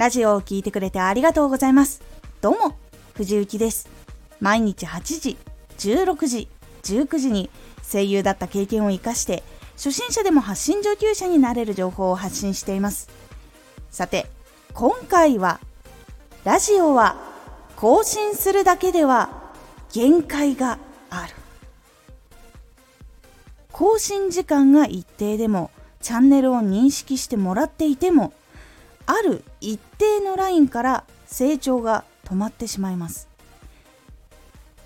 ラジオを聴いてくれてありがとうございます。どうも、藤幸です。毎日8時、16時、19時に声優だった経験を活かして、初心者でも発信上級者になれる情報を発信しています。さて、今回は、ラジオは更新するだけでは限界がある。更新時間が一定でも、チャンネルを認識してもらっていても、ある一定のラインから成長が止まってしまいます。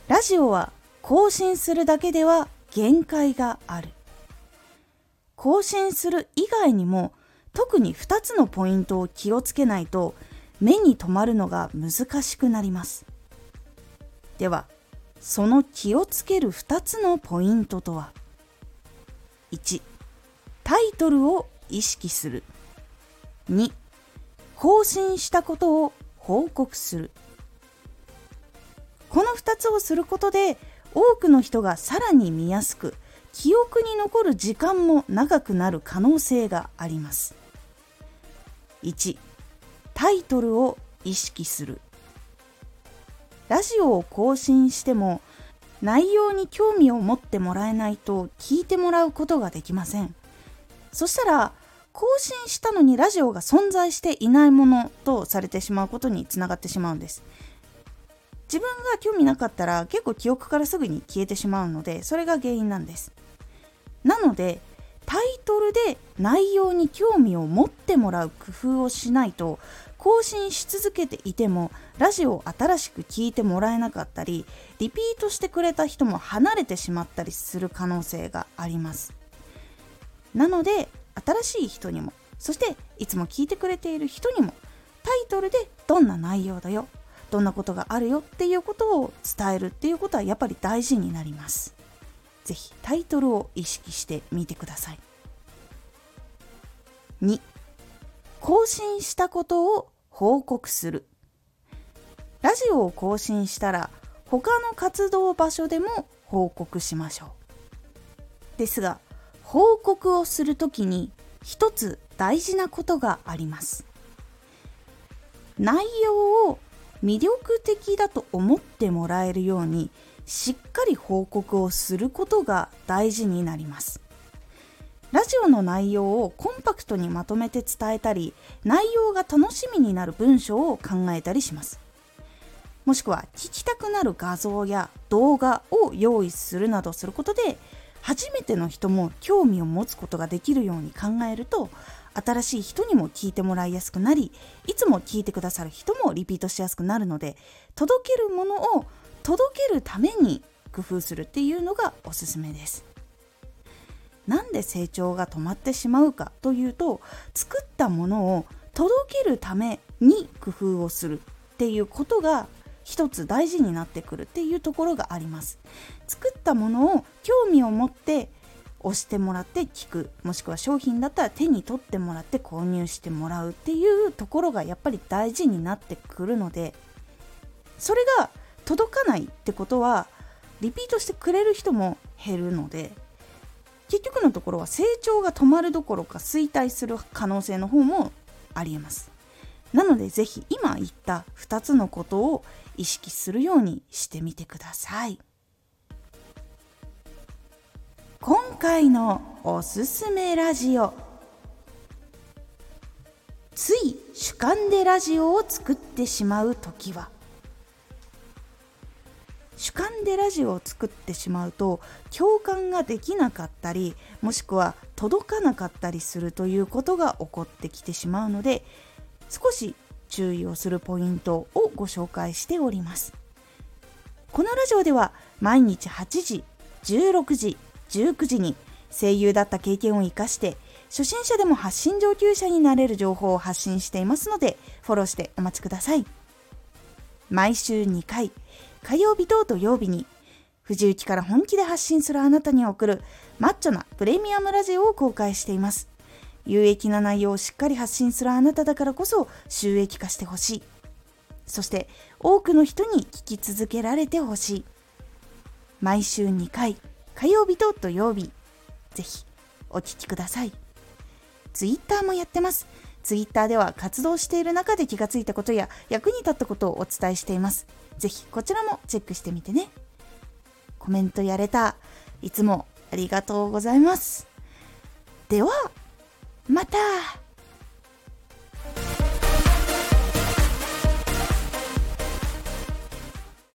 ラジオは更新するだけでは限界がある。更新する以外にも特に2つのポイントを気をつけないと目に留まるのが難しくなります。ではその気をつける2つのポイントとは？1タイトルを意識する。2更新したことを報告する。この2つをすることで多くの人がさらに見やすく記憶に残る時間も長くなる可能性があります。1タイトルを意識する。ラジオを更新しても内容に興味を持ってもらえないと聞いてもらうことができません。そしたら更新したのにラジオが存在していないものとされてしまうことにつながってしまうんです。自分が興味なかったら結構記憶からすぐに消えてしまうのでそれが原因なんです。なのでタイトルで内容に興味を持ってもらう工夫をしないと更新し続けていてもラジオを新しく聞いてもらえなかったりリピートしてくれた人も離れてしまったりする可能性があります。なので新しい人にもそしていつも聞いてくれている人にもタイトルでどんな内容だよどんなことがあるよっていうことを伝えるっていうことはやっぱり大事になります。是非タイトルを意識してみてください。2更新したことを報告する。ラジオを更新したら他の活動場所でも報告しましょう。ですが報告をするときに一つ大事なことがあります。内容を魅力的だと思ってもらえるようにしっかり報告をすることが大事になります。ラジオの内容をコンパクトにまとめて伝えたり内容が楽しみになる文章を考えたりします。もしくは聞きたくなる画像や動画を用意するなどすることで初めての人も興味を持つことができるように考えると新しい人にも聞いてもらいやすくなりいつも聞いてくださる人もリピートしやすくなるので届けるものを届けるために工夫するっていうのがおすすめです。なんで成長が止まってしまうかというと作ったものを届けるために工夫をするっていうことが一つ大事になってくるっていうところがあります。作ったものを興味を持って押してもらって聞くもしくは商品だったら手に取ってもらって購入してもらうっていうところがやっぱり大事になってくるのでそれが届かないってことはリピートしてくれる人も減るので結局のところは成長が止まるどころか衰退する可能性の方もありえます。なので是非今言った2つのことを意識するようにしてみてください。今回のおすすめラジオ。つい主観でラジオを作ってしまう時は。主観でラジオを作ってしまうと共感ができなかったりもしくは届かなかったりするということが起こってきてしまうので少し注意をするポイントをご紹介しております。このラジオでは毎日8時16時19時に声優だった経験を生かして初心者でも発信上級者になれる情報を発信していますのでフォローしてお待ちください。毎週2回火曜日と土曜日に藤雪から本気で発信するあなたに送るマッチョなプレミアムラジオを公開しています。有益な内容をしっかり発信するあなただからこそ収益化してほしいそして多くの人に聞き続けられてほしい毎週2回火曜日と土曜日ぜひお聴きください Twitter もやってます Twitter では活動している中で気がついたことや役に立ったことをお伝えしています。ぜひこちらもチェックしてみてね。コメントやれた。いつもありがとうございます。では、また。